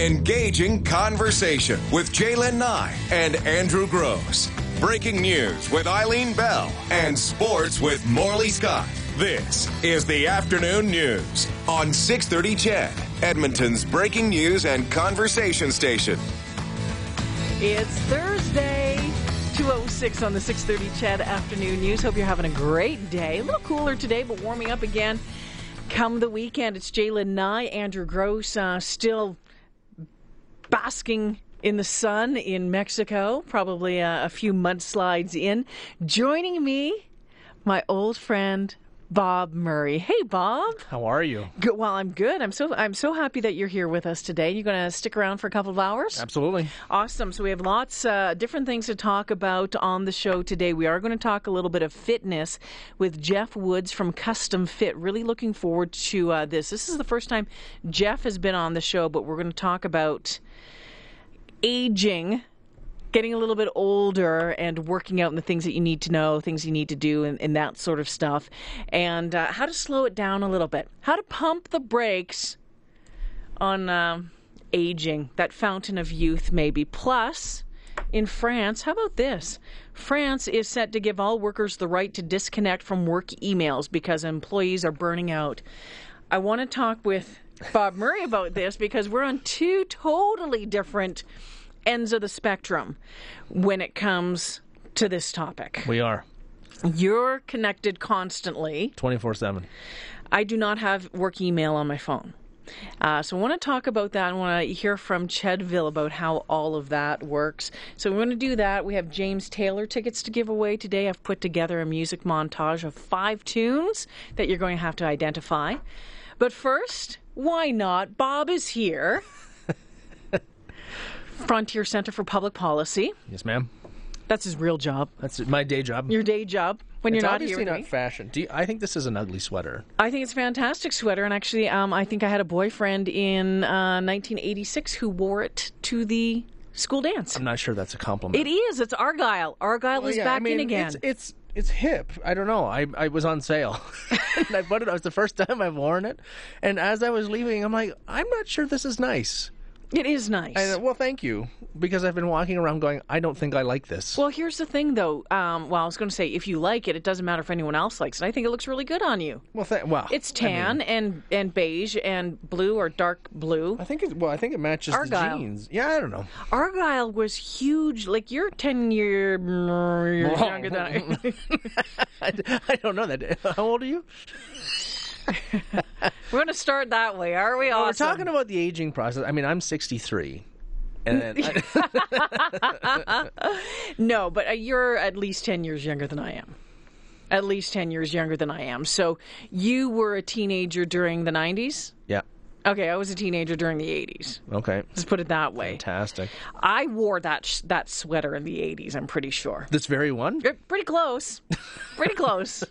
Engaging conversation with J'lyn Nye and Andrew Gross. Breaking news with Eileen Bell and sports with Morley Scott. This is the afternoon news on 630 CHED, Edmonton's breaking news and conversation station. It's Thursday, 206 on the 630 CHED afternoon news. Hope you're having a great day. A little cooler today, but warming up again. Come the weekend, it's J'lyn Nye, Andrew Gross, uh, still basking in the sun in Mexico, probably uh, a few mudslides in. Joining me, my old friend Bob Murray. Hey, Bob. How are you? Good. Well, I'm good. I'm so I'm so happy that you're here with us today. You're going to stick around for a couple of hours. Absolutely. Awesome. So we have lots uh, different things to talk about on the show today. We are going to talk a little bit of fitness with Jeff Woods from Custom Fit. Really looking forward to uh, this. This is the first time Jeff has been on the show, but we're going to talk about aging getting a little bit older and working out in the things that you need to know, things you need to do, and, and that sort of stuff, and uh, how to slow it down a little bit, how to pump the brakes on uh, aging, that fountain of youth, maybe. Plus, in France, how about this? France is set to give all workers the right to disconnect from work emails because employees are burning out. I want to talk with Bob Murray about this because we're on two totally different ends of the spectrum when it comes to this topic. We are You're connected constantly. 24 7. I do not have work email on my phone. Uh, so I want to talk about that. I want to hear from Chedville about how all of that works. So we're going to do that. We have James Taylor tickets to give away today. I've put together a music montage of five tunes that you're going to have to identify. But first, why not? Bob is here. Frontier Center for Public Policy. Yes, ma'am. That's his real job. That's my day job. Your day job when it's you're not obviously here. with not me. fashion. Do you, I think this is an ugly sweater. I think it's a fantastic sweater, and actually, um, I think I had a boyfriend in uh, 1986 who wore it to the school dance. I'm not sure that's a compliment. It is. It's Argyle. Argyle Well, is yeah, back I mean, in again. It's, it's it's hip. I don't know. I I was on sale, and I bought it. It was the first time I've worn it, and as I was leaving, I'm like, I'm not sure this is nice. It is nice. I, well, thank you, because I've been walking around going, I don't think I like this. well, here's the thing, though. Um, well, I was going to say, if you like it, it doesn't matter if anyone else likes it. I think it looks really good on you. well, th- well, It's I mean, tan and and beige and blue or dark blue. I think it. Well, I think it matches Argyle. the jeans. Yeah, I don't know. Argyle was huge. Like you're ten year years younger than I. I, I don't know that. How old are you? We're going to start that way, are we? Well, Awesome. We're talking about the aging process. I mean, I'm 63. And then I, No, but uh, you're at least 10 years younger than I am. At least 10 years younger than I am. So you were a teenager during the 90s? yeah. Okay, I was a teenager during the 80s. Okay. Let's put it that way. Fantastic. I wore that sh- that sweater in the 80s, I'm pretty sure. This very one? Pretty close. Pretty close.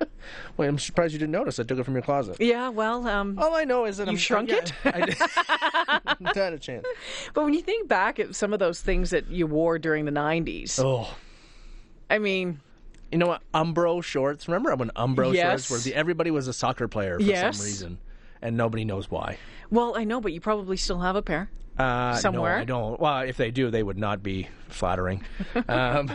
Wait, I'm surprised you didn't notice. I took it from your closet. Yeah, well, um, All I know is that You I'm shrunk yeah, it? I did. Not a chance. but when you think back at some of those things that you wore during the 90s, Oh. I mean, You know what? Umbro shorts. Remember when Umbro Yes. shorts were the everybody was a soccer player for Yes. some reason, and nobody knows why. well, I know, but you probably still have a pair. Uh, Somewhere? No, I don't. Well, if they do, they would not be flattering. um,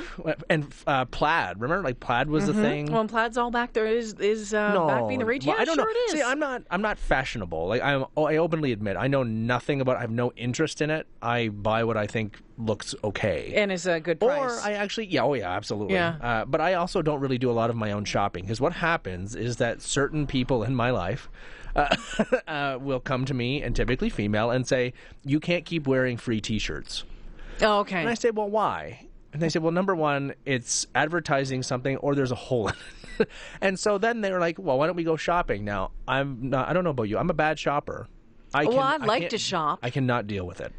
and uh, plaid. Remember, like plaid was the thing. Well, and plaid's all back there is is uh, no, back being the rage. Well, yeah, I don't sure know. it is. See, I'm not. I'm not fashionable. Like I'm. oh, I openly admit I know nothing about. I have no interest in it. I buy what I think looks okay. and is a good price. or. I actually, yeah, oh yeah, absolutely. Yeah. Uh, but I also don't really do a lot of my own shopping because what happens is that certain people in my life uh, uh, will come to me, and typically female, and say, "You can't keep wearing free T-shirts." oh, okay. And I say, "Well, why?" And they say, "Well, number one, it's advertising something, or there's a hole in it." and so then they're like, "Well, why don't we go shopping?" Now, I'm not. I don't know about you. I'm a bad shopper. I Well, I I like can't- to shop. I cannot deal with it.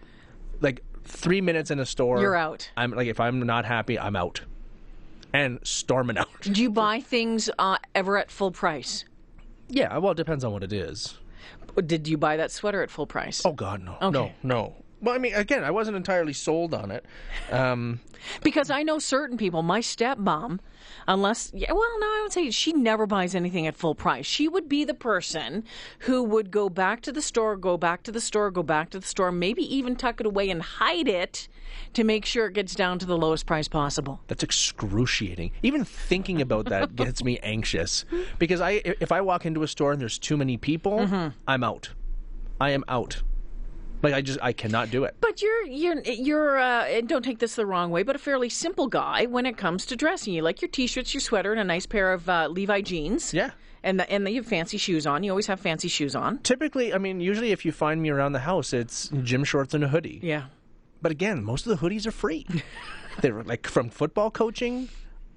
Like three minutes in a store, You're out. I'm like, if I'm not happy, I'm out, and storming out. Do you buy things uh, ever at full price? Yeah, well, it depends on what it is. Did you buy that sweater at full price? Oh God, no, Okay. no, no. Well, I mean, again, I wasn't entirely sold on it. Um, Because I know certain people, my stepmom, unless, yeah, well, no, I would say she never buys anything at full price. She would be the person who would go back to the store, go back to the store, go back to the store, maybe even tuck it away and hide it to make sure it gets down to the lowest price possible. That's excruciating. Even thinking about that gets me anxious because I if I walk into a store and there's too many people, Mm-hmm. I'm out. I am out. Like I just I cannot do it. But you're you're you're uh, don't take this the wrong way, but a fairly simple guy when it comes to dressing. You like your t-shirts, your sweater, and a nice pair of uh, Levi jeans. Yeah. And the, and the, you have fancy shoes on. You always have fancy shoes on. Typically, I mean, usually if you find me around the house, it's gym shorts and a hoodie. Yeah. But again, most of the hoodies are free. They're like from football coaching.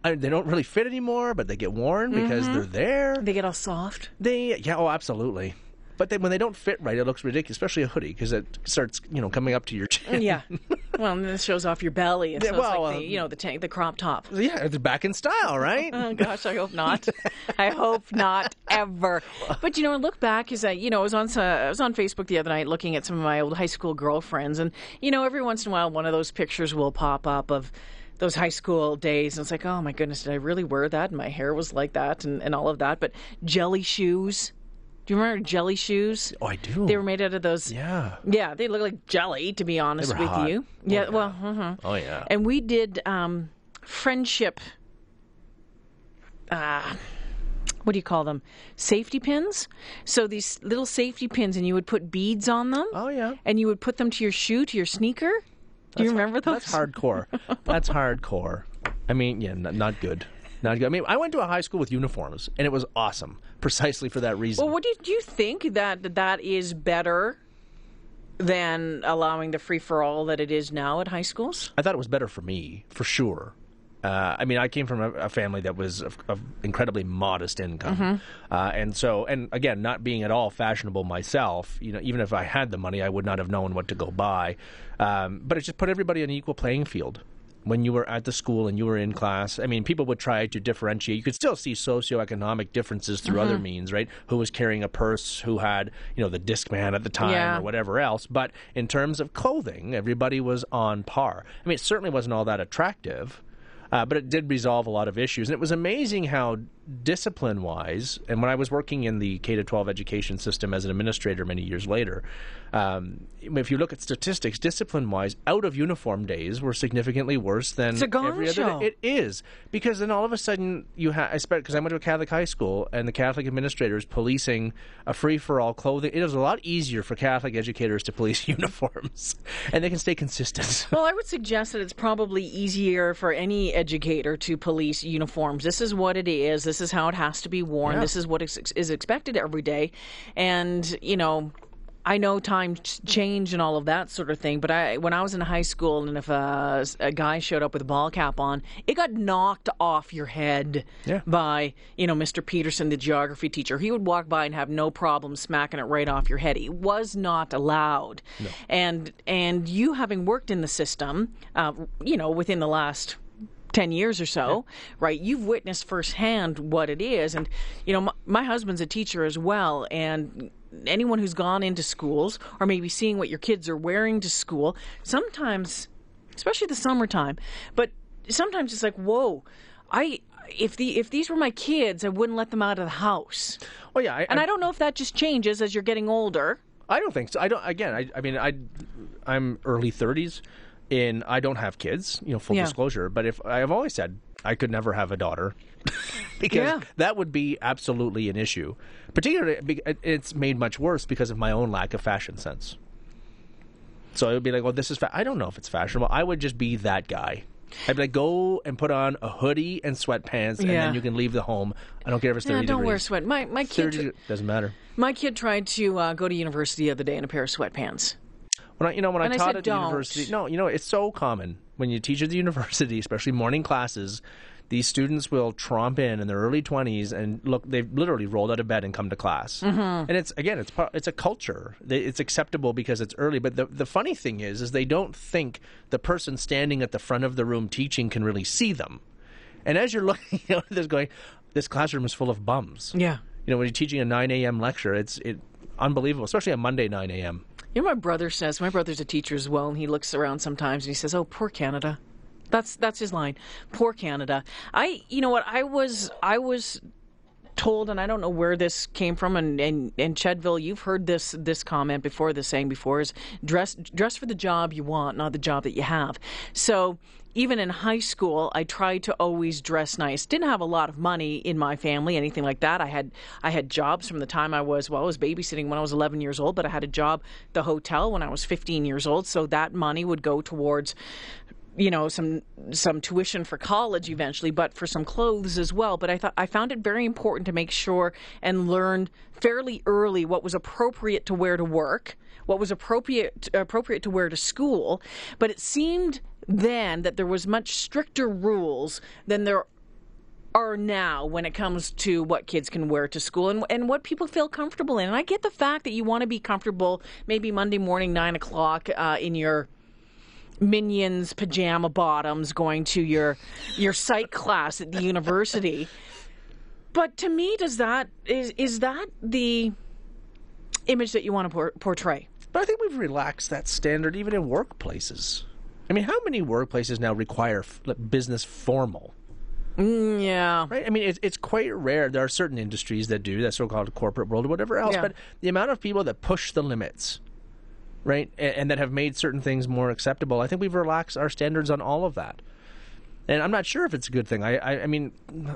I, they don't really fit anymore, but they get worn because they're there. They get all soft. They yeah, oh, absolutely. But when they don't fit right, it looks ridiculous, especially a hoodie because it starts, you know, coming up to your chin. Yeah. well, and this shows off your belly. And so Yeah, it's well, like the, um, you know, the tank, the crop top. Yeah, it's back in style, right? Oh gosh, I hope not. I hope not ever. But you know, I look back is that you know I was on uh, I was on Facebook the other night looking at some of my old high school girlfriends, and you know every once in a while one of those pictures will pop up of those high school days, and it's like, oh my goodness, did I really wear that? And my hair was like that, and, and all of that. But jelly shoes. Do you remember jelly shoes? oh, I do. They were made out of those. yeah. Yeah, they look like jelly, to be honest with hot. you. Oh, Yeah, yeah. well, mhm. Oh yeah. and we did um, friendship. Uh, what do you call them? Safety pins. So these little safety pins, and you would put beads on them. oh yeah. And you would put them to your shoe, to your sneaker. Do you remember those? That's hardcore. That's hardcore. I mean, yeah, not good. Not good. I mean, I went to a high school with uniforms, and it was awesome, precisely for that reason. Well, what do you, do you think that that is better than allowing the free for all that it is now at high schools? I thought it was better for me, for sure. Uh, I mean, I came from a, a family that was of, of incredibly modest income, uh, and so, and again, not being at all fashionable myself, you know, even if I had the money, I would not have known what to go buy. Um, but it just put everybody on an equal playing field. When you were at the school and you were in class, I mean, people would try to differentiate. You could still see socioeconomic differences through other means, right? Who was carrying a purse, who had, you know, the disc man at the time, Yeah. or whatever else. But in terms of clothing, everybody was on par. I mean, it certainly wasn't all that attractive, uh, but it did resolve a lot of issues. And it was amazing how discipline wise, and when I was working in the K to 12 education system as an administrator many years later, um, if you look at statistics, discipline wise, out of uniform days were significantly worse than It's a gong every other show. day. It is because then all of a sudden you have. I spent because I went to a Catholic high school and the Catholic administrators policing a free for all clothing. It was a lot easier for Catholic educators to police uniforms, and they can stay consistent. Well, I would suggest that it's probably easier for any educator to police uniforms. This is what it is. This is how it has to be worn. Yeah. This is what is is expected every day. And, you know, I know times change and all of that sort of thing, but I when I was in high school and if a, a guy showed up with a ball cap on, it got knocked off your head Yeah. by, you know, Mr. Peterson, the geography teacher. He would walk by and have no problem smacking it right off your head. It was not allowed. And and you having worked in the system, uh, you know, within the last 10 years or so, right? You've witnessed firsthand what it is. And, you know, my, my husband's a teacher as well. And anyone who's gone into schools or maybe seeing what your kids are wearing to school, sometimes, especially the summertime, but sometimes it's like, whoa, I. If the if these were my kids, I wouldn't let them out of the house. well, yeah, I, And I don't know if that just changes as you're getting older. I don't think so. I don't. Again, I, I mean, I, I'm early 30s, and I don't have kids. You know, full Yeah. disclosure. But if I've always said I could never have a daughter, because Yeah. that would be absolutely an issue. Particularly, it's made much worse because of my own lack of fashion sense. So it would be like, well, this is. Fa- I don't know if it's fashionable. I would just be that guy. I'd be like, go and put on a hoodie and sweatpants, and Yeah. then you can leave the home. I don't care if it's 30 Yeah, don't degrees. wear sweat. My my kid 30 doesn't matter. my kid tried to uh, go to university the other day in a pair of sweatpants. When I, you know, when And I I taught said, at the "Don't." university, no, you know, it's so common when you teach at the university, especially morning classes. These students will tromp in in their early twenties and look. They've literally rolled out of bed and come to class. Mm-hmm. And it's again, it's it's a culture. It's acceptable because it's early. But the the funny thing is, is they don't think the person standing at the front of the room teaching can really see them. And as you're looking out, there's going, this classroom is full of bums. Yeah. You know, when you're teaching a 9 a.m. lecture, it's it. unbelievable, especially on Monday 9 a.m. You know, my brother says my brother's a teacher as well, and he looks around sometimes and he says, "Oh, poor Canada." That's that's his line. Poor Canada. I, you know what? I was I was told, and I don't know where this came from. And and, and Chedville, you've heard this this comment before. This saying before is dress dress for the job you want, not the job that you have. So even in high school, I tried to always dress nice. Didn't have a lot of money in my family, anything like that. I had I had jobs from the time I was well, I was babysitting when I was 11 years old, but I had a job the hotel when I was 15 years old. So that money would go towards you know some some tuition for college eventually but for some clothes as well but i thought i found it very important to make sure and learn fairly early what was appropriate to wear to work what was appropriate appropriate to wear to school but it seemed then that there was much stricter rules than there are now when it comes to what kids can wear to school and, and what people feel comfortable in. And I get the fact that you want to be comfortable maybe Monday morning, 9 o'clock, uh, in your minions pajama bottoms going to your your psych class at the university but to me does that is is that the image that you want to por- portray but i think we've relaxed that standard even in workplaces i mean how many workplaces now require f- business formal Mm, yeah. Right. I mean, it's it's quite rare. There are certain industries that do that, so-called corporate world or whatever else. Yeah. But the amount of people that push the limits, right, and, and that have made certain things more acceptable, I think we've relaxed our standards on all of that. And I'm not sure if it's a good thing. I, I, I mean,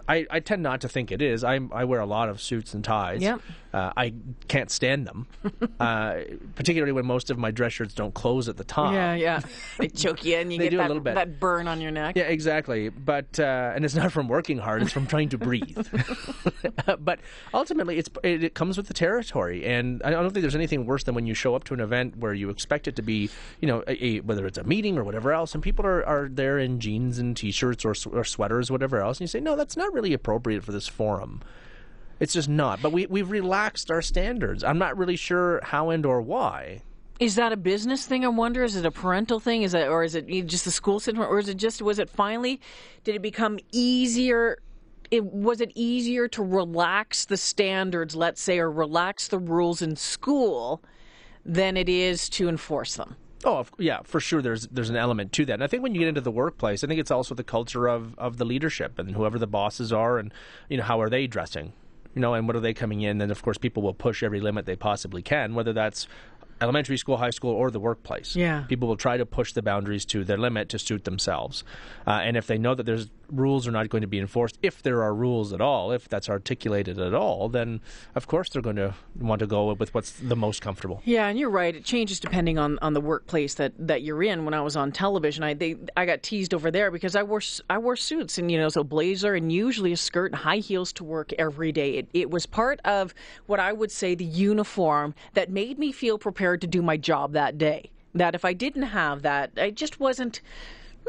I, I tend not to think it is. I, I wear a lot of suits and ties. Yep. Uh, I can't stand them, uh, particularly when most of my dress shirts don't close at the top. yeah yeah they choke you and you get do a that, little bit. that burn on your neck Yeah, exactly. But uh, and it's not from working hard; it's from trying to breathe. but ultimately, it's it, it comes with the territory, and I don't think there's anything worse than when you show up to an event where you expect it to be, you know, a, a, whether it's a meeting or whatever else, and people are, are there in jeans and t-shirts or, s- or sweaters, whatever else, and you say, no, that's not really appropriate for this forum. It's just not. But we we've relaxed our standards. I'm not really sure how and or why. Is that a business thing? I wonder. Is it a parental thing? Is it, or is it just the school system, or is it just was it finally? Did it become easier? It, was it easier to relax the standards, let's say, or relax the rules in school than it is to enforce them? Oh, of- yeah, for sure. There's there's an element to that, and I think when you get into the workplace, I think it's also the culture of, of the leadership and whoever the bosses are, and you know how are they dressing, you know, and what are they coming in, and of course people will push every limit they possibly can, whether that's elementary school, high school, or the workplace. Yeah. people will try to push the boundaries to their limit to suit themselves, uh, and if they know that there's rules are not going to be enforced, if there are rules at all, if that's articulated at all, then of course they're going to want to go with what's the most comfortable. Yeah, and you're right. It changes depending on, on the workplace that, that you're in. When I was on television, I they I got teased over there because I wore I wore suits and you know so blazer and usually a skirt and high heels to work every day. It it was part of what I would say the uniform that made me feel prepared to do my job that day. That if I didn't have that, I just wasn't.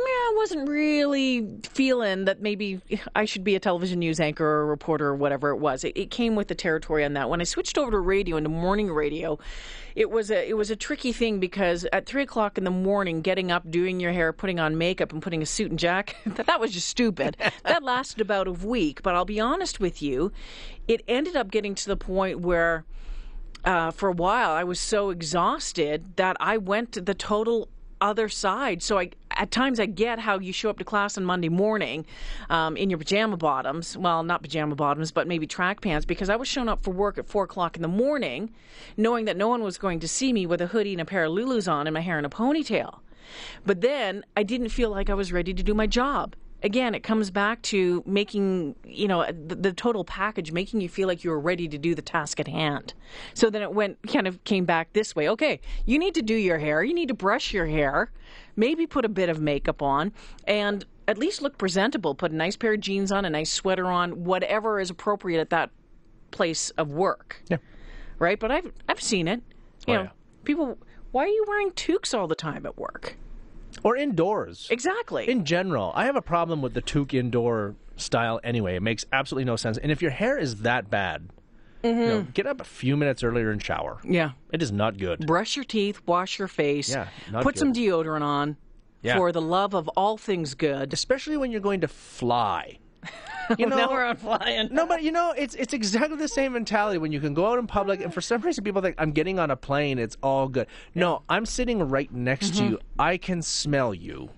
I wasn't really feeling that maybe I should be a television news anchor or reporter or whatever it was. It, it came with the territory on that. When I switched over to radio into morning radio, it was a it was a tricky thing because at three o'clock in the morning, getting up, doing your hair, putting on makeup, and putting a suit and jacket that was just stupid. that lasted about a week. But I'll be honest with you, it ended up getting to the point where uh, for a while I was so exhausted that I went to the total other side. So I, at times, I get how you show up to class on Monday morning um, in your pajama bottoms. Well, not pajama bottoms, but maybe track pants, because I was showing up for work at four o'clock in the morning, knowing that no one was going to see me with a hoodie and a pair of Lulus on and my hair in a ponytail. But then I didn't feel like I was ready to do my job. Again, it comes back to making, you know, the, the total package, making you feel like you were ready to do the task at hand. So then it went, kind of came back this way. Okay, you need to do your hair, you need to brush your hair, maybe put a bit of makeup on, and at least look presentable. Put a nice pair of jeans on, a nice sweater on, whatever is appropriate at that place of work. Yeah. Right? But I've, I've seen it. You Oh, know, yeah. people, why are you wearing toques all the time at work? Or indoors. Exactly. In general, I have a problem with the toque indoor style anyway. It makes absolutely no sense. And if your hair is that bad, you mm-hmm. know, get up a few minutes earlier and shower. yeah. It is not good. brush your teeth, wash your face, Yeah, put some deodorant on Yeah. for the love of all things good. Especially when you're going to fly. You know, now we're on flying. No, but you know, it's it's exactly the same mentality when you can go out in public, and for some reason, people think I'm getting on a plane. It's all good. No, I'm sitting right next to you. Mm-hmm. I can smell you,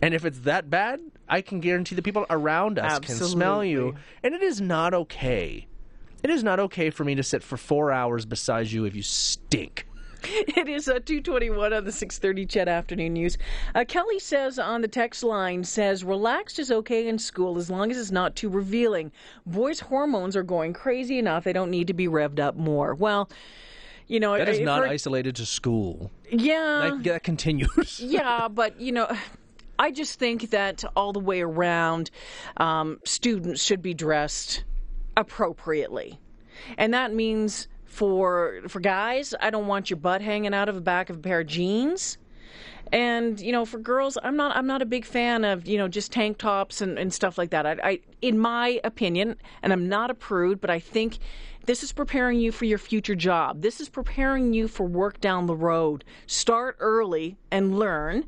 and if it's that bad, I can guarantee the people around us can smell you, and it is not okay. It is not okay for me to sit for four hours beside you if you stink. It is uh, 221 on the 630 CHED Afternoon News. Uh, Kelly says on the text line, says, relaxed is okay in school as long as it's not too revealing. Boys' hormones are going crazy enough. They don't need to be revved up more. Well, you know, That is not isolated to school. Yeah. That, that continues. yeah, but you know, I just think that all the way around, um, students should be dressed appropriately, and that means for for guys, I don't want your butt hanging out of the back of a pair of jeans. And you know, for girls, I'm not. I'm not a big fan of you know just tank tops and, and stuff like that. I, I, in my opinion, and I'm not a prude, but I think this is preparing you for your future job. This is preparing you for work down the road. Start early and learn.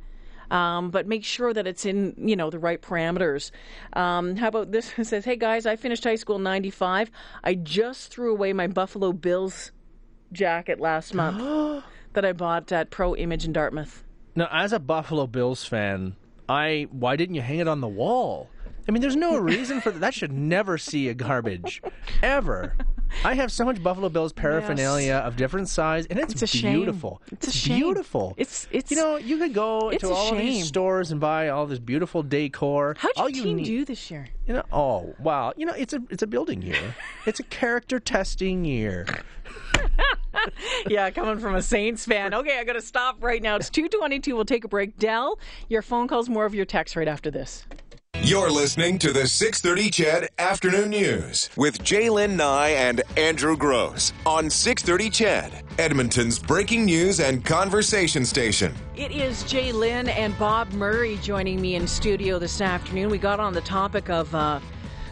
Um, but make sure that it's in you know the right parameters. Um, how about this? It says, "Hey guys, I finished high school in '95. I just threw away my Buffalo Bills jacket last month that I bought at Pro Image in Dartmouth." Now, as a Buffalo Bills fan, I why didn't you hang it on the wall? I mean, there's no reason for that. That should never see a garbage, ever. I have so much Buffalo Bills paraphernalia of different size, and it's, It's beautiful. It's a shame. beautiful. It's- it's- you know you could go to all these stores and buy all this beautiful decor. How'd your all you team need, do this year? You know, oh wow, you know it's a it's a building year. it's a character testing year. yeah, coming from a Saints fan. Okay, I got to stop right now. It's 222. We'll take a break. Dell, your phone calls, more of your text right after this. You're listening to the 630 CHED Afternoon News with J'lyn Nye and Andrew Gross on 630 CHED, Edmonton's breaking news and conversation station. It is J'lyn and Bob Murray joining me in studio this afternoon. We got on the topic of uh,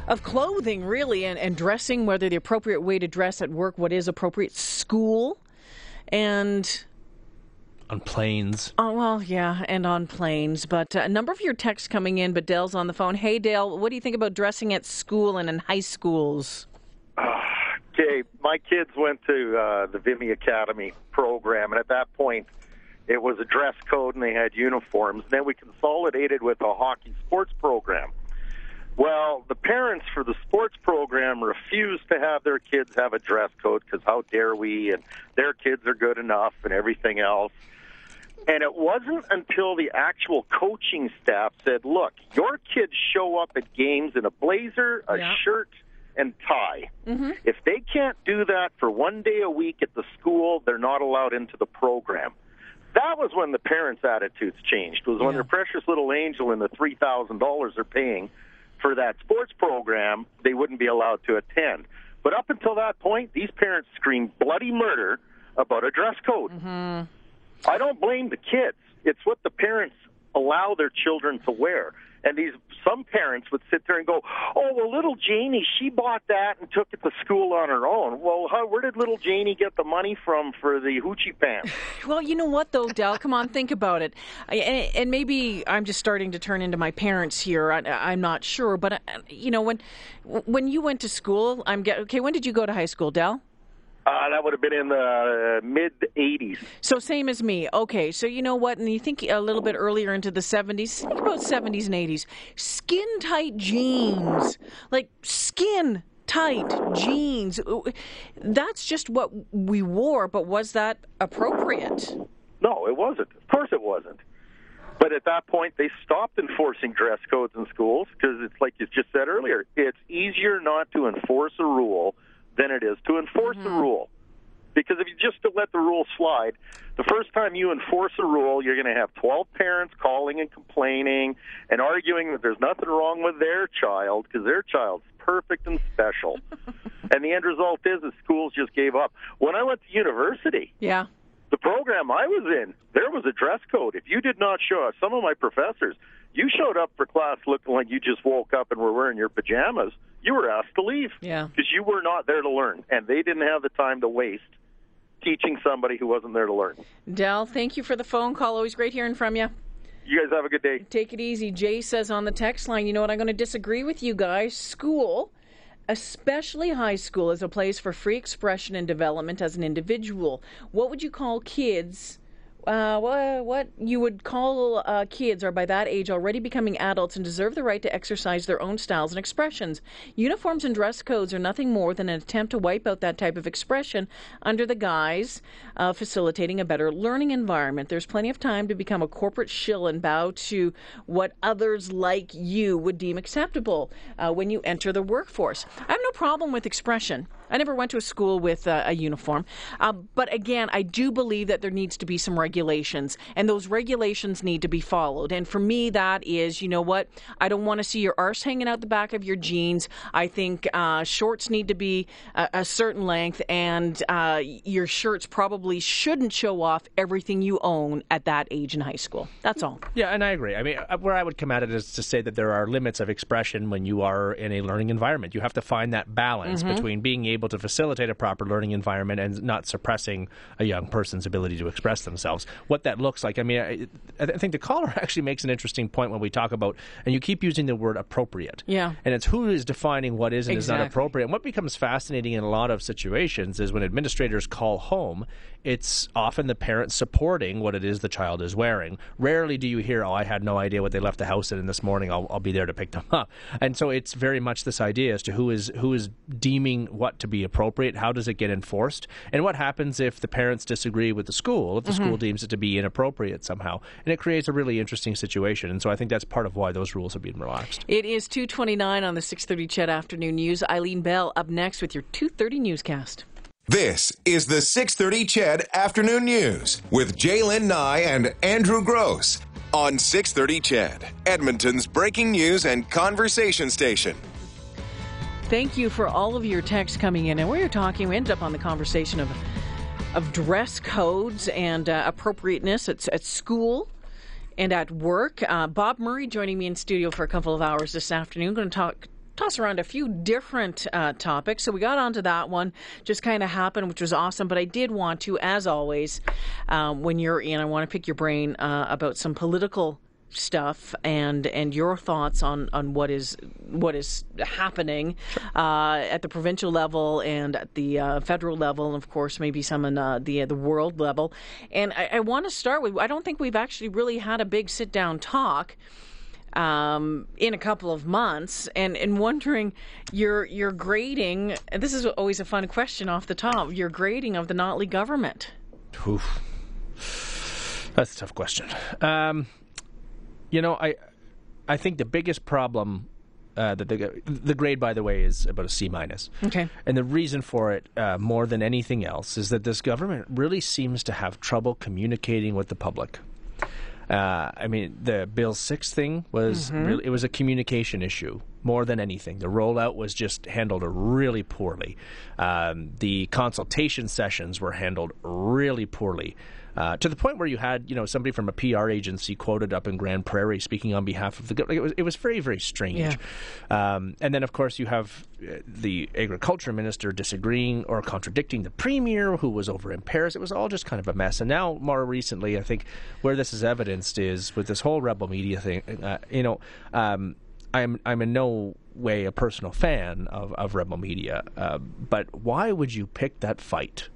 of clothing, really, and, and dressing, whether the appropriate way to dress at work, what is appropriate, school, and On planes. oh well, yeah, and on planes. But uh, a number of your texts coming in. But Dale's on the phone. Hey, Dale, what do you think about dressing at school and in high schools? Okay, my kids went to uh, the Vimy Academy program, and at that point, it was a dress code and they had uniforms. And then we consolidated with a hockey sports program. Well, the parents for the sports program refused to have their kids have a dress code because how dare we? And their kids are good enough and everything else. And it wasn't until the actual coaching staff said, look, your kids show up at games in a blazer, a Yeah. shirt, and tie. Mm-hmm. If they can't do that for one day a week at the school, they're not allowed into the program. That was when the parents' attitudes changed. Was when Yeah. their precious little angel and the three thousand dollars they're paying for that sports program, they wouldn't be allowed to attend. But up until that point, these parents screamed bloody murder about a dress code. Mm-hmm. I don't blame the kids. It's what the parents allow their children to wear. And these some parents would sit there and go, "Oh, well, little Janie, she bought that and took it to school on her own." Well, how, where did little Janie get the money from for the hoochie pants? Well, you know what, though, Dell? Come on, think about it. And, and maybe I'm just starting to turn into my parents here. I, I'm not sure, but uh, you know, when when you went to school, I'm get, okay. When did you go to high school, Dell? Uh, that would have been in the uh, mid '80s. So same as me. Okay, so you know what? And you think a little bit earlier into the 70s, think about 70s and 80s, skin tight jeans, like skin tight jeans. That's just what we wore. But was that appropriate? No, it wasn't. Of course, it wasn't. But at that point, they stopped enforcing dress codes in schools because it's like you just said earlier. It's easier not to enforce a rule than it is to enforce the mm-hmm. rule. Because if you just let the rule slide, the first time you enforce a rule, you're going to have 12 parents calling and complaining and arguing that there's nothing wrong with their child because their child's perfect and special. and the end result is that schools just gave up. When I went to university, Yeah. The program I was in, there was a dress code. If you did not show up, some of my professors, you showed up for class looking like you just woke up and were wearing your pajamas, you were asked to leave. Yeah. Because you were not there to learn, and they didn't have the time to waste teaching somebody who wasn't there to learn. Dell, thank you for the phone call. Always great hearing from you. You guys have a good day. Take it easy. Jay says on the text line, you know what? I'm going to disagree with you guys. School, especially high school, is a place for free expression and development as an individual. What would you call kids? Uh, what, what you would call uh, kids are by that age already becoming adults and deserve the right to exercise their own styles and expressions. Uniforms and dress codes are nothing more than an attempt to wipe out that type of expression under the guise of facilitating a better learning environment. There's plenty of time to become a corporate shill and bow to what others like you would deem acceptable uh, when you enter the workforce. I have no problem with expression. I never went to a school with uh, a uniform. Uh, but again, I do believe that there needs to be some regulations, and those regulations need to be followed. And for me, that is, you know what? I don't want to see your arse hanging out the back of your jeans. I think uh, shorts need to be a, a certain length, and uh, your shirts probably shouldn't show off everything you own at that age in high school. That's all. Yeah, and I agree. I mean, uh, where I would come at it is to say that there are limits of expression when you are in a learning environment. You have to find that balance mm-hmm. between being able able to facilitate a proper learning environment and not suppressing a young person's ability to express themselves. What that looks like, I mean, I, I think the caller actually makes an interesting point when we talk about, and you keep using the word appropriate. Yeah. And it's who is defining what is and exactly. is not appropriate. And what becomes fascinating in a lot of situations is when administrators call home it's often the parent supporting what it is the child is wearing. Rarely do you hear, "Oh, I had no idea what they left the house in this morning. I'll, I'll be there to pick them up." And so it's very much this idea as to who is who is deeming what to be appropriate. How does it get enforced? And what happens if the parents disagree with the school? If the mm-hmm. school deems it to be inappropriate somehow, and it creates a really interesting situation. And so I think that's part of why those rules have been relaxed. It is two twenty nine on the six thirty CHED Afternoon News. Eileen Bell up next with your two thirty newscast. This is the 630 CHED Afternoon News with J'lyn Nye and Andrew Gross on 630 CHED, Edmonton's breaking news and conversation station. Thank you for all of your texts coming in. And we were talking, we ended up on the conversation of, of dress codes and uh, appropriateness at, at school and at work. Uh, Bob Murray joining me in studio for a couple of hours this afternoon. Going to talk toss around a few different uh, topics. So we got onto that one, just kind of happened, which was awesome. But I did want to, as always, um, when you're in, I want to pick your brain uh, about some political stuff and and your thoughts on on what is what is happening uh, at the provincial level and at the uh, federal level, and of course maybe some in uh, the the world level. And I, I want to start with I don't think we've actually really had a big sit down talk um, in a couple of months, and, and wondering your your grading. This is always a fun question off the top. Your grading of the Notley government. Oof. That's a tough question. Um, you know, I I think the biggest problem uh, that the the grade, by the way, is about a C minus. Okay. And the reason for it, uh, more than anything else, is that this government really seems to have trouble communicating with the public. Uh, I mean, the Bill Six thing was mm-hmm. really, it was a communication issue more than anything. The rollout was just handled really poorly. Um, the consultation sessions were handled really poorly. Uh, to the point where you had, you know, somebody from a PR agency quoted up in Grande Prairie speaking on behalf of the government. It was, it was very, very strange. Yeah. Um, and then, of course, you have uh, the agriculture minister disagreeing or contradicting the premier who was over in Paris. It was all just kind of a mess. And now, more recently, I think where this is evidenced is with this whole rebel media thing. Uh, you know, um, I'm I'm in no way a personal fan of, of rebel media, uh, but why would you pick that fight?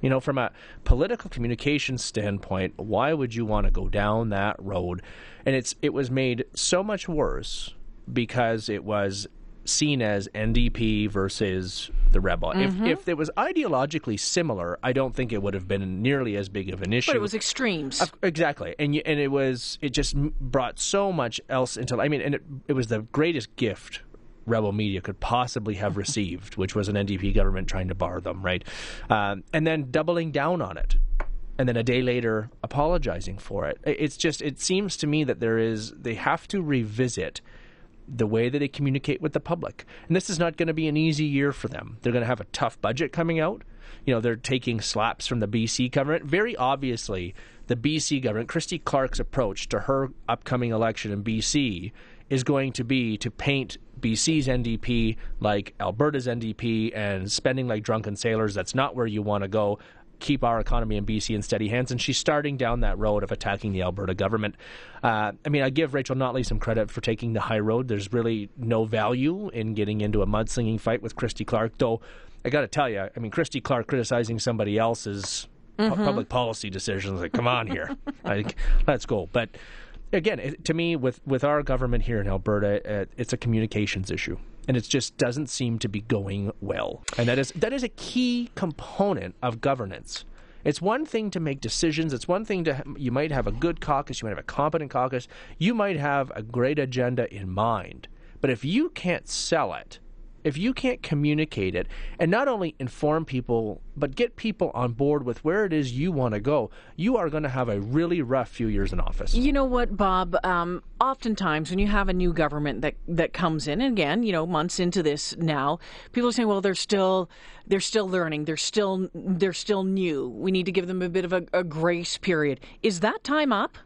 You know, from a political communication standpoint, why would you want to go down that road? And it's it was made so much worse because it was seen as NDP versus the rebel. Mm-hmm. If if it was ideologically similar, I don't think it would have been nearly as big of an issue. But it was extremes. exactly, and you, and it was it just brought so much else into. I mean, and it it was the greatest gift rebel media could possibly have received, which was an NDP government trying to bar them, right? Um, and then doubling down on it. And then a day later, apologizing for it. It's just, it seems to me that there is, they have to revisit the way that they communicate with the public. And this is not going to be an easy year for them. They're going to have a tough budget coming out. You know, they're taking slaps from the BC government. Very obviously, the BC government, Christy Clark's approach to her upcoming election in BC is going to be to paint BC's NDP like Alberta's NDP and spending like drunken sailors. That's not where you want to go. Keep our economy in BC in steady hands. And she's starting down that road of attacking the Alberta government. Uh, I mean, I give Rachel Notley some credit for taking the high road. There's really no value in getting into a mudslinging fight with Christy Clark, though. I got to tell you, I mean, Christy Clark criticizing somebody else's mm-hmm. pu- public policy decisions. Like, come on here, like, let's go. But again, it, to me, with with our government here in Alberta, uh, it's a communications issue and it just doesn't seem to be going well. And that is that is a key component of governance. It's one thing to make decisions. It's one thing to you might have a good caucus, you might have a competent caucus, you might have a great agenda in mind. But if you can't sell it, if you can't communicate it and not only inform people, but get people on board with where it is you want to go, you are going to have a really rough few years in office. You know what, Bob? Um, oftentimes, when you have a new government that that comes in, and again, you know, months into this now, people are saying, "Well, they're still they're still learning. They're still they're still new. We need to give them a bit of a, a grace period." Is that time up?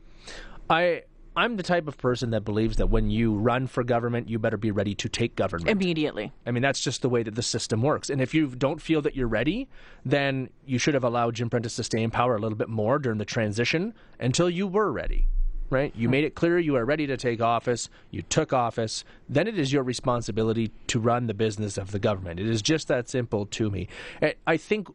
I I'm the type of person that believes that when you run for government, you better be ready to take government immediately. I mean, that's just the way that the system works. And if you don't feel that you're ready, then you should have allowed Jim Prentice to stay in power a little bit more during the transition until you were ready. Right? You made it clear you are ready to take office. You took office. Then it is your responsibility to run the business of the government. It is just that simple to me. I think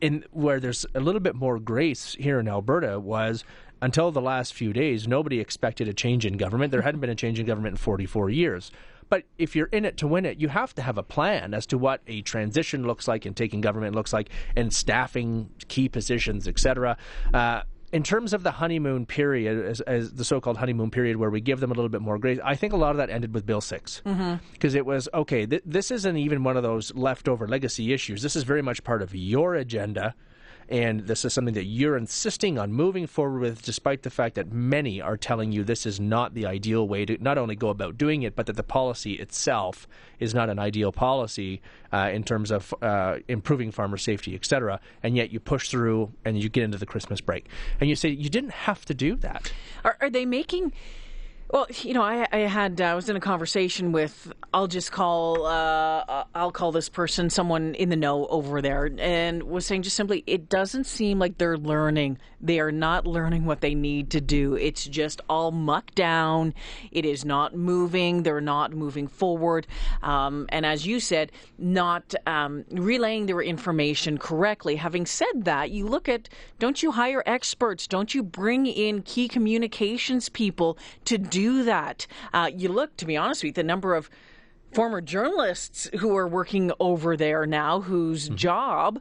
in where there's a little bit more grace here in Alberta was until the last few days, nobody expected a change in government. There hadn't been a change in government in 44 years. But if you're in it to win it, you have to have a plan as to what a transition looks like and taking government looks like and staffing key positions, etc. Uh, in terms of the honeymoon period, as, as, the so-called honeymoon period, where we give them a little bit more grace, I think a lot of that ended with Bill 6 because mm-hmm. it was okay. Th- this isn't even one of those leftover legacy issues. This is very much part of your agenda and this is something that you're insisting on moving forward with, despite the fact that many are telling you this is not the ideal way to not only go about doing it, but that the policy itself is not an ideal policy uh, in terms of uh, improving farmer safety, et cetera. And yet you push through and you get into the Christmas break, and you say you didn't have to do that. Are, are they making? Well, you know, I, I had uh, I was in a conversation with I'll just call uh, I'll call this person someone in the know over there, and was saying just simply it doesn't seem like they're learning. They are not learning what they need to do. It's just all mucked down. It is not moving. They're not moving forward, um, and as you said, not um, relaying their information correctly. Having said that, you look at don't you hire experts? Don't you bring in key communications people to do do that. Uh, you look, to be honest with you, the number of former journalists who are working over there now, whose mm-hmm. job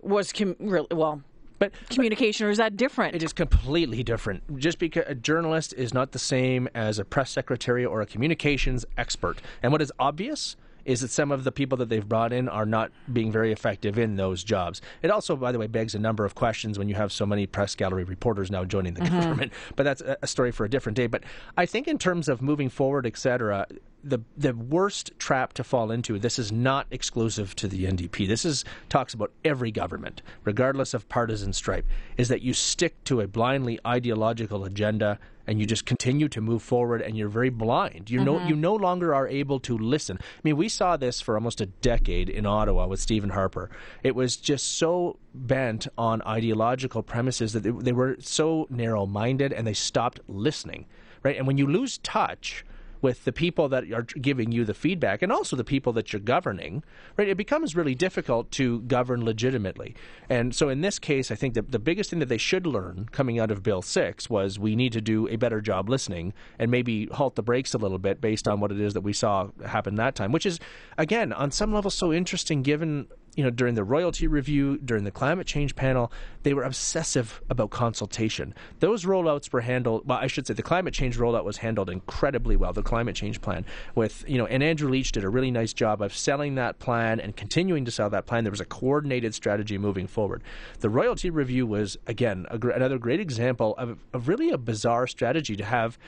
was com- really, well. But communication, or is that different? It is completely different. Just because a journalist is not the same as a press secretary or a communications expert. And what is obvious is that some of the people that they've brought in are not being very effective in those jobs. It also, by the way, begs a number of questions when you have so many press gallery reporters now joining the mm-hmm. government. But that's a story for a different day. But I think in terms of moving forward, et cetera, the the worst trap to fall into. This is not exclusive to the NDP. This is talks about every government, regardless of partisan stripe. Is that you stick to a blindly ideological agenda and you just continue to move forward and you're very blind. You mm-hmm. no you no longer are able to listen. I mean, we saw this for almost a decade in Ottawa with Stephen Harper. It was just so bent on ideological premises that they, they were so narrow-minded and they stopped listening. Right? And when you lose touch with the people that are giving you the feedback and also the people that you're governing, right? It becomes really difficult to govern legitimately. And so in this case, I think that the biggest thing that they should learn coming out of Bill 6 was we need to do a better job listening and maybe halt the brakes a little bit based on what it is that we saw happen that time, which is, again, on some level so interesting given you know, during the royalty review, during the climate change panel, they were obsessive about consultation. Those rollouts were handled, well, I should say the climate change rollout was handled incredibly well, the climate change plan with, you know, and Andrew Leach did a really nice job of selling that plan and continuing to sell that plan. There was a coordinated strategy moving forward. The royalty review was, again, gr- another great example of, of really a bizarre strategy to have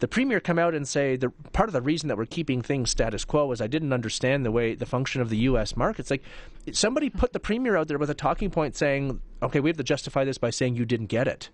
the premier come out and say the part of the reason that we're keeping things status quo is I didn't understand the way the function of the U.S. market. It's like somebody put the premier out there with a talking point saying, "Okay, we have to justify this by saying you didn't get it."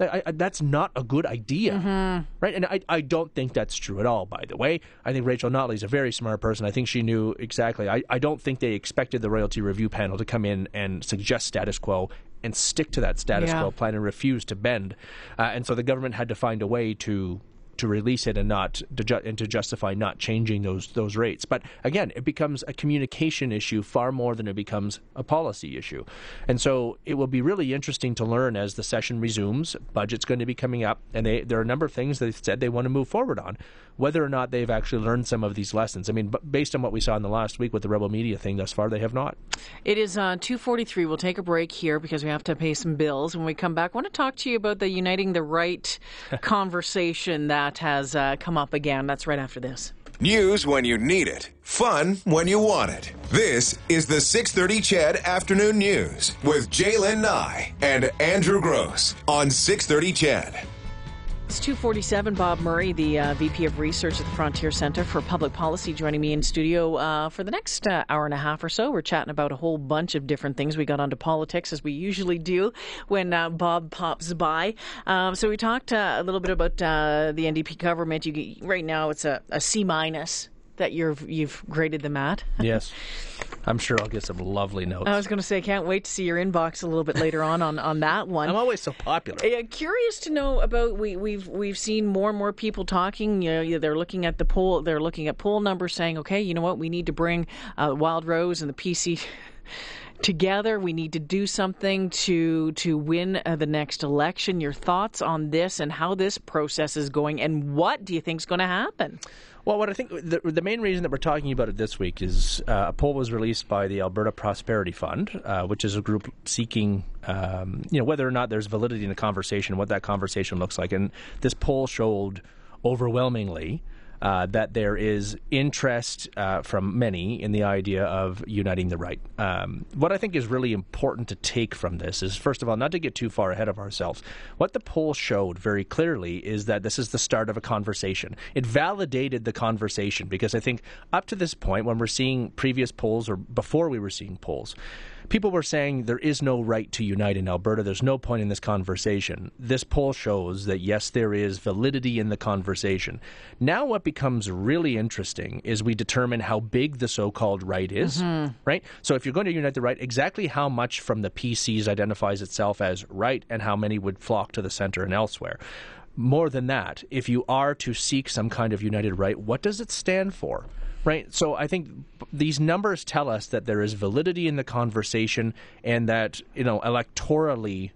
I, I, that's not a good idea, mm-hmm. right? And I, I don't think that's true at all. By the way, I think Rachel Notley is a very smart person. I think she knew exactly. I, I don't think they expected the royalty review panel to come in and suggest status quo and stick to that status Yeah. quo plan and refuse to bend. Uh, and so the government had to find a way to to release it and not to ju- and to justify not changing those those rates. But again, it becomes a communication issue far more than it becomes a policy issue. And so it will be really interesting to learn as the session resumes. Budget's going to be coming up, and they, there are a number of things they've said they want to move forward on. Whether or not they've actually learned some of these lessons. I mean, b- based on what we saw in the last week with the rebel media thing, thus far they have not. It is uh, 2.43. We'll take a break here because we have to pay some bills. When we come back, I want to talk to you about the Uniting the Right conversation that has uh, come up again. That's right after this. News when you need it. Fun when you want it. This is the 630 CHED Afternoon News with J'lyn Nye and Andrew Gross on 630 CHED. It's 247. Bob Murray, the uh, VP of Research at the Frontier Center for Public Policy, joining me in studio uh, for the next uh, hour and a half or so. We're chatting about a whole bunch of different things. We got onto politics as we usually do when uh, Bob pops by. Um, so we talked uh, a little bit about uh, the NDP government. You, right now, it's a, a C minus that you've you've graded them at. Yes. I'm sure I'll get some lovely notes. I was going to say, can't wait to see your inbox a little bit later on on, on that one. I'm always so popular. Yeah, curious to know about we we've we've seen more and more people talking. You know, they're looking at the poll. They're looking at poll numbers, saying, okay, you know what, we need to bring uh, Wild Rose and the PC. Together, we need to do something to to win uh, the next election. Your thoughts on this and how this process is going, and what do you think is going to happen? Well, what I think the, the main reason that we're talking about it this week is uh, a poll was released by the Alberta Prosperity Fund, uh, which is a group seeking, um, you know, whether or not there's validity in the conversation, what that conversation looks like, and this poll showed overwhelmingly. Uh, that there is interest uh, from many in the idea of uniting the right. Um, what I think is really important to take from this is, first of all, not to get too far ahead of ourselves. What the poll showed very clearly is that this is the start of a conversation. It validated the conversation because I think up to this point, when we're seeing previous polls or before we were seeing polls, people were saying there is no right to unite in Alberta. There's no point in this conversation. This poll shows that yes, there is validity in the conversation. Now, what becomes really interesting is we determine how big the so-called right is, mm-hmm. right? So, if you're going to unite the right, exactly how much from the PCs identifies itself as right, and how many would flock to the center and elsewhere. More than that, if you are to seek some kind of united right, what does it stand for? Right. So I think these numbers tell us that there is validity in the conversation and that, you know, electorally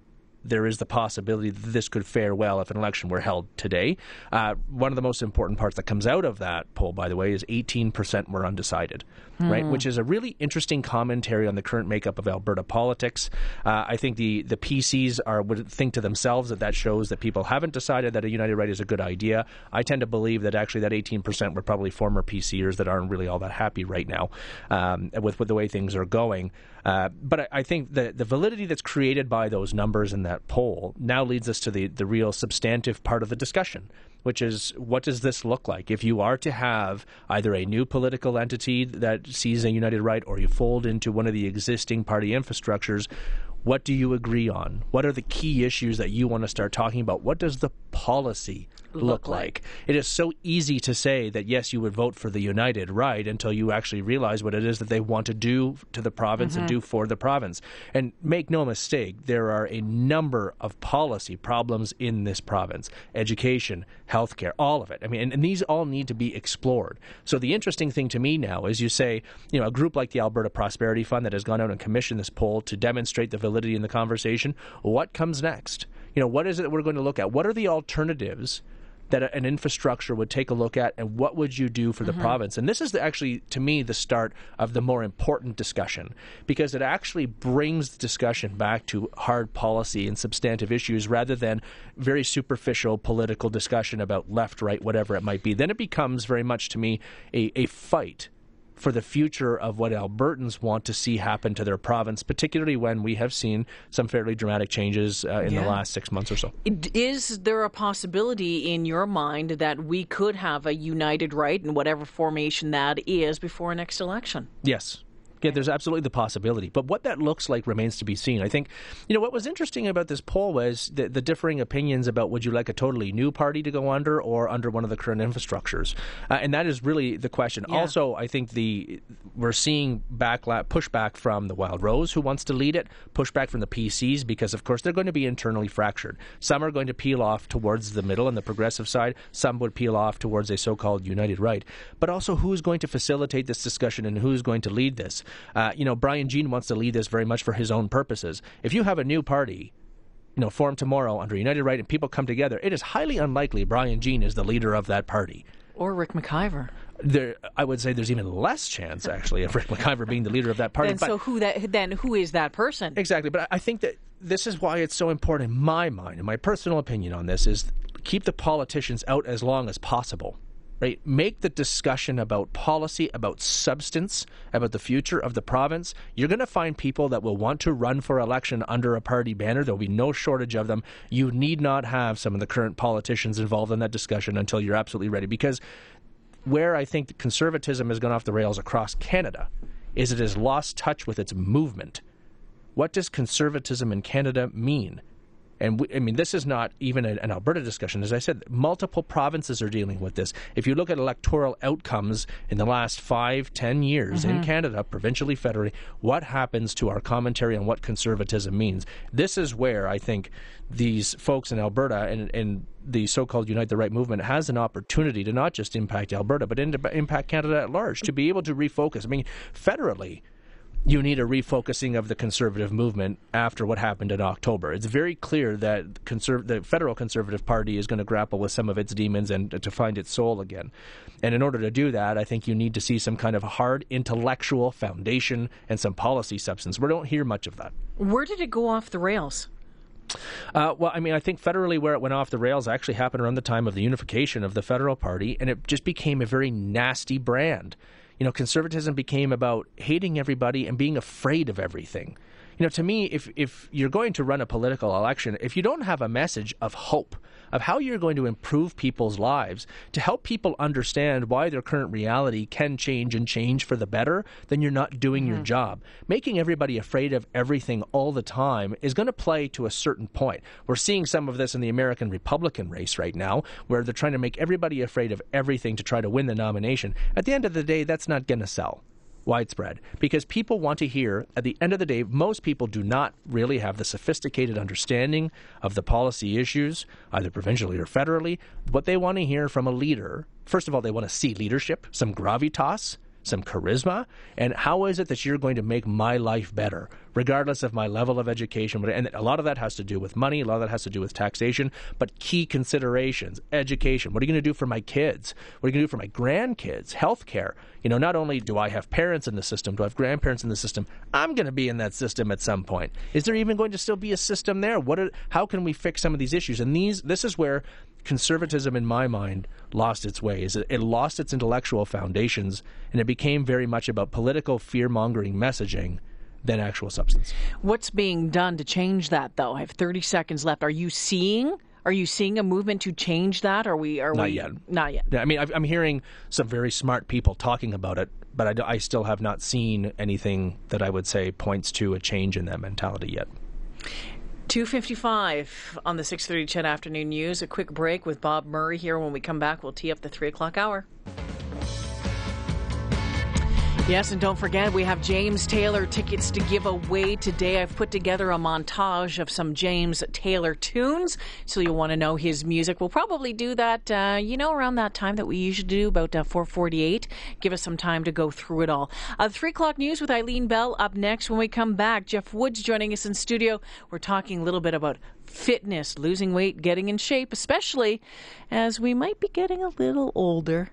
there is the possibility that this could fare well if an election were held today. Uh, one of the most important parts that comes out of that poll, by the way, is 18% were undecided, right? Which is a really interesting commentary on the current makeup of Alberta politics. Uh, I think the, the PCs are would think to themselves that that shows that people haven't decided that a united right is a good idea. I tend to believe that actually that 18% were probably former PCers that aren't really all that happy right now um, with, with the way things are going. Uh, but I, I think the, the validity that's created by those numbers in that poll now leads us to the, the real substantive part of the discussion, which is what does this look like? If you are to have either a new political entity that sees a united right or you fold into one of the existing party infrastructures, what do you agree on? What are the key issues that you want to start talking about? What does the policy look, like? It is so easy to say that yes, you would vote for the united right until you actually realize what it is that they want to do to the province and mm-hmm. do for the province. And make no mistake, there are a number of policy problems in this province education, healthcare, all of it. I mean, and, and these all need to be explored. So the interesting thing to me now is you say, you know, a group like the Alberta Prosperity Fund that has gone out and commissioned this poll to demonstrate the validity in the conversation, what comes next? You know, what is it that we're going to look at? What are the alternatives? That an infrastructure would take a look at and what would you do for the mm-hmm. province? And this is the, actually to me the start of the more important discussion because it actually brings the discussion back to hard policy and substantive issues rather than very superficial political discussion about left right whatever it might be. Then it becomes very much to me a, a fight for the future of what Albertans want to see happen to their province, particularly when we have seen some fairly dramatic changes uh, in Yeah. the last six months or so. Is there a possibility in your mind that we could have a united right in whatever formation that is before next election? Yes. Yeah, there's absolutely the possibility. But what that looks like remains to be seen. I think, you know, what was interesting about this poll was the, the differing opinions about would you like a totally new party to go under or under one of the current infrastructures. Uh, and that is really the question. Yeah. Also, I think the we're seeing backla- pushback from the Wild Rose, who wants to lead it, pushback from the PCs, because, of course, they're going to be internally fractured. Some are going to peel off towards the middle and the progressive side, some would peel off towards a so called united right. But also, who's going to facilitate this discussion and who's going to lead this? Uh, you know, Brian Jean wants to lead this very much for his own purposes. If you have a new party, you know, formed tomorrow under United Right and people come together, it is highly unlikely Brian Jean is the leader of that party. Or Rick McIver. There, I would say there's even less chance actually of Rick McIver being the leader of that party. Then, but so who that? Then who is that person? Exactly, but I think that this is why it's so important in my mind, and my personal opinion on this is keep the politicians out as long as possible. Right? Make the discussion about policy, about substance, about the future of the province. You're going to find people that will want to run for election under a party banner. There'll be no shortage of them. You need not have some of the current politicians involved in that discussion until you're absolutely ready. Because where I think conservatism has gone off the rails across Canada is it has lost touch with its movement. What does conservatism in Canada mean? And we, I mean, this is not even an, Alberta discussion. As I said, multiple provinces are dealing with this. If you look at electoral outcomes in the last five, ten years in mm-hmm. Canada, provincially, federally, what happens to our commentary on what conservatism means? This is where I think these folks in Alberta and, and the so-called Unite the Right movement has an opportunity to not just impact Alberta, but impact Canada at large, to be able to refocus. I mean, federally, you need a refocusing of the conservative movement after what happened in October. It's very clear that conserv- the federal conservative party is going to grapple with some of its demons and to find its soul again. And in order to do that, I think you need to see some kind of hard intellectual foundation and some policy substance. We don't hear much of that. Where did it go off the rails? Uh, well, I mean, I think federally where it went off the rails actually happened around the time of the unification of the federal party, and it just became a very nasty brand. You know, conservatism became about hating everybody and being afraid of everything. You know, to me, if if you're going to run a political election, if you don't have a message of hope, of how you're going to improve people's lives, to help people understand why their current reality can change and change for the better, then you're not doing your mm-hmm. job. Making everybody afraid of everything all the time is going to play to a certain point. We're seeing some of this in the American Republican race right now, where they're trying to make everybody afraid of everything to try to win the nomination. At the end of the day, that's not going to sell widespread. Because people want to hear at the end of the day most people do not really have the sophisticated understanding of the policy issues either provincially or federally. What they want to hear from a leader first of all they want to see leadership some gravitas some charisma and how is it that you're going to make my life better regardless of my level of education and a lot of that has to do with money a lot of that has to do with taxation but key considerations education. What are you going to do for my kids? What are you going to do for my grandkids? Health care you know not only do i have parents in the system do i have grandparents in the system i'm going to be in that system at some point. Is there even going to still be a system there? What are, how can we fix some of these issues? And these this is where conservatism in my mind lost its way is it, it lost its intellectual foundations and it became very much about political fear-mongering messaging than actual substance. What's being done to change that, though? I have 30 seconds left. Are you seeing? Are you seeing a movement to change that? Are we? Are Not we? yet. Not yet. I mean, I've- I'm hearing some very smart people talking about it, but I still have not seen anything that I would say points to a change in that mentality yet. 255 on the 6.30 CHED Afternoon News. A quick break with Bob Murray here. When we come back, we'll tee up the 3 o'clock hour. Yes, and don't forget, we have James Taylor tickets to give away today. I've put together a montage of some James Taylor tunes, so you'll want to know his music. We'll probably do that, uh, you know, around that time that we usually do, about uh, 448. Give us some time to go through it all. Uh, 3 o'clock news with Eileen Bell up next. When we come back, Jeff Woods joining us in studio. We're talking a little bit about fitness, losing weight, getting in shape, especially as we might be getting a little older.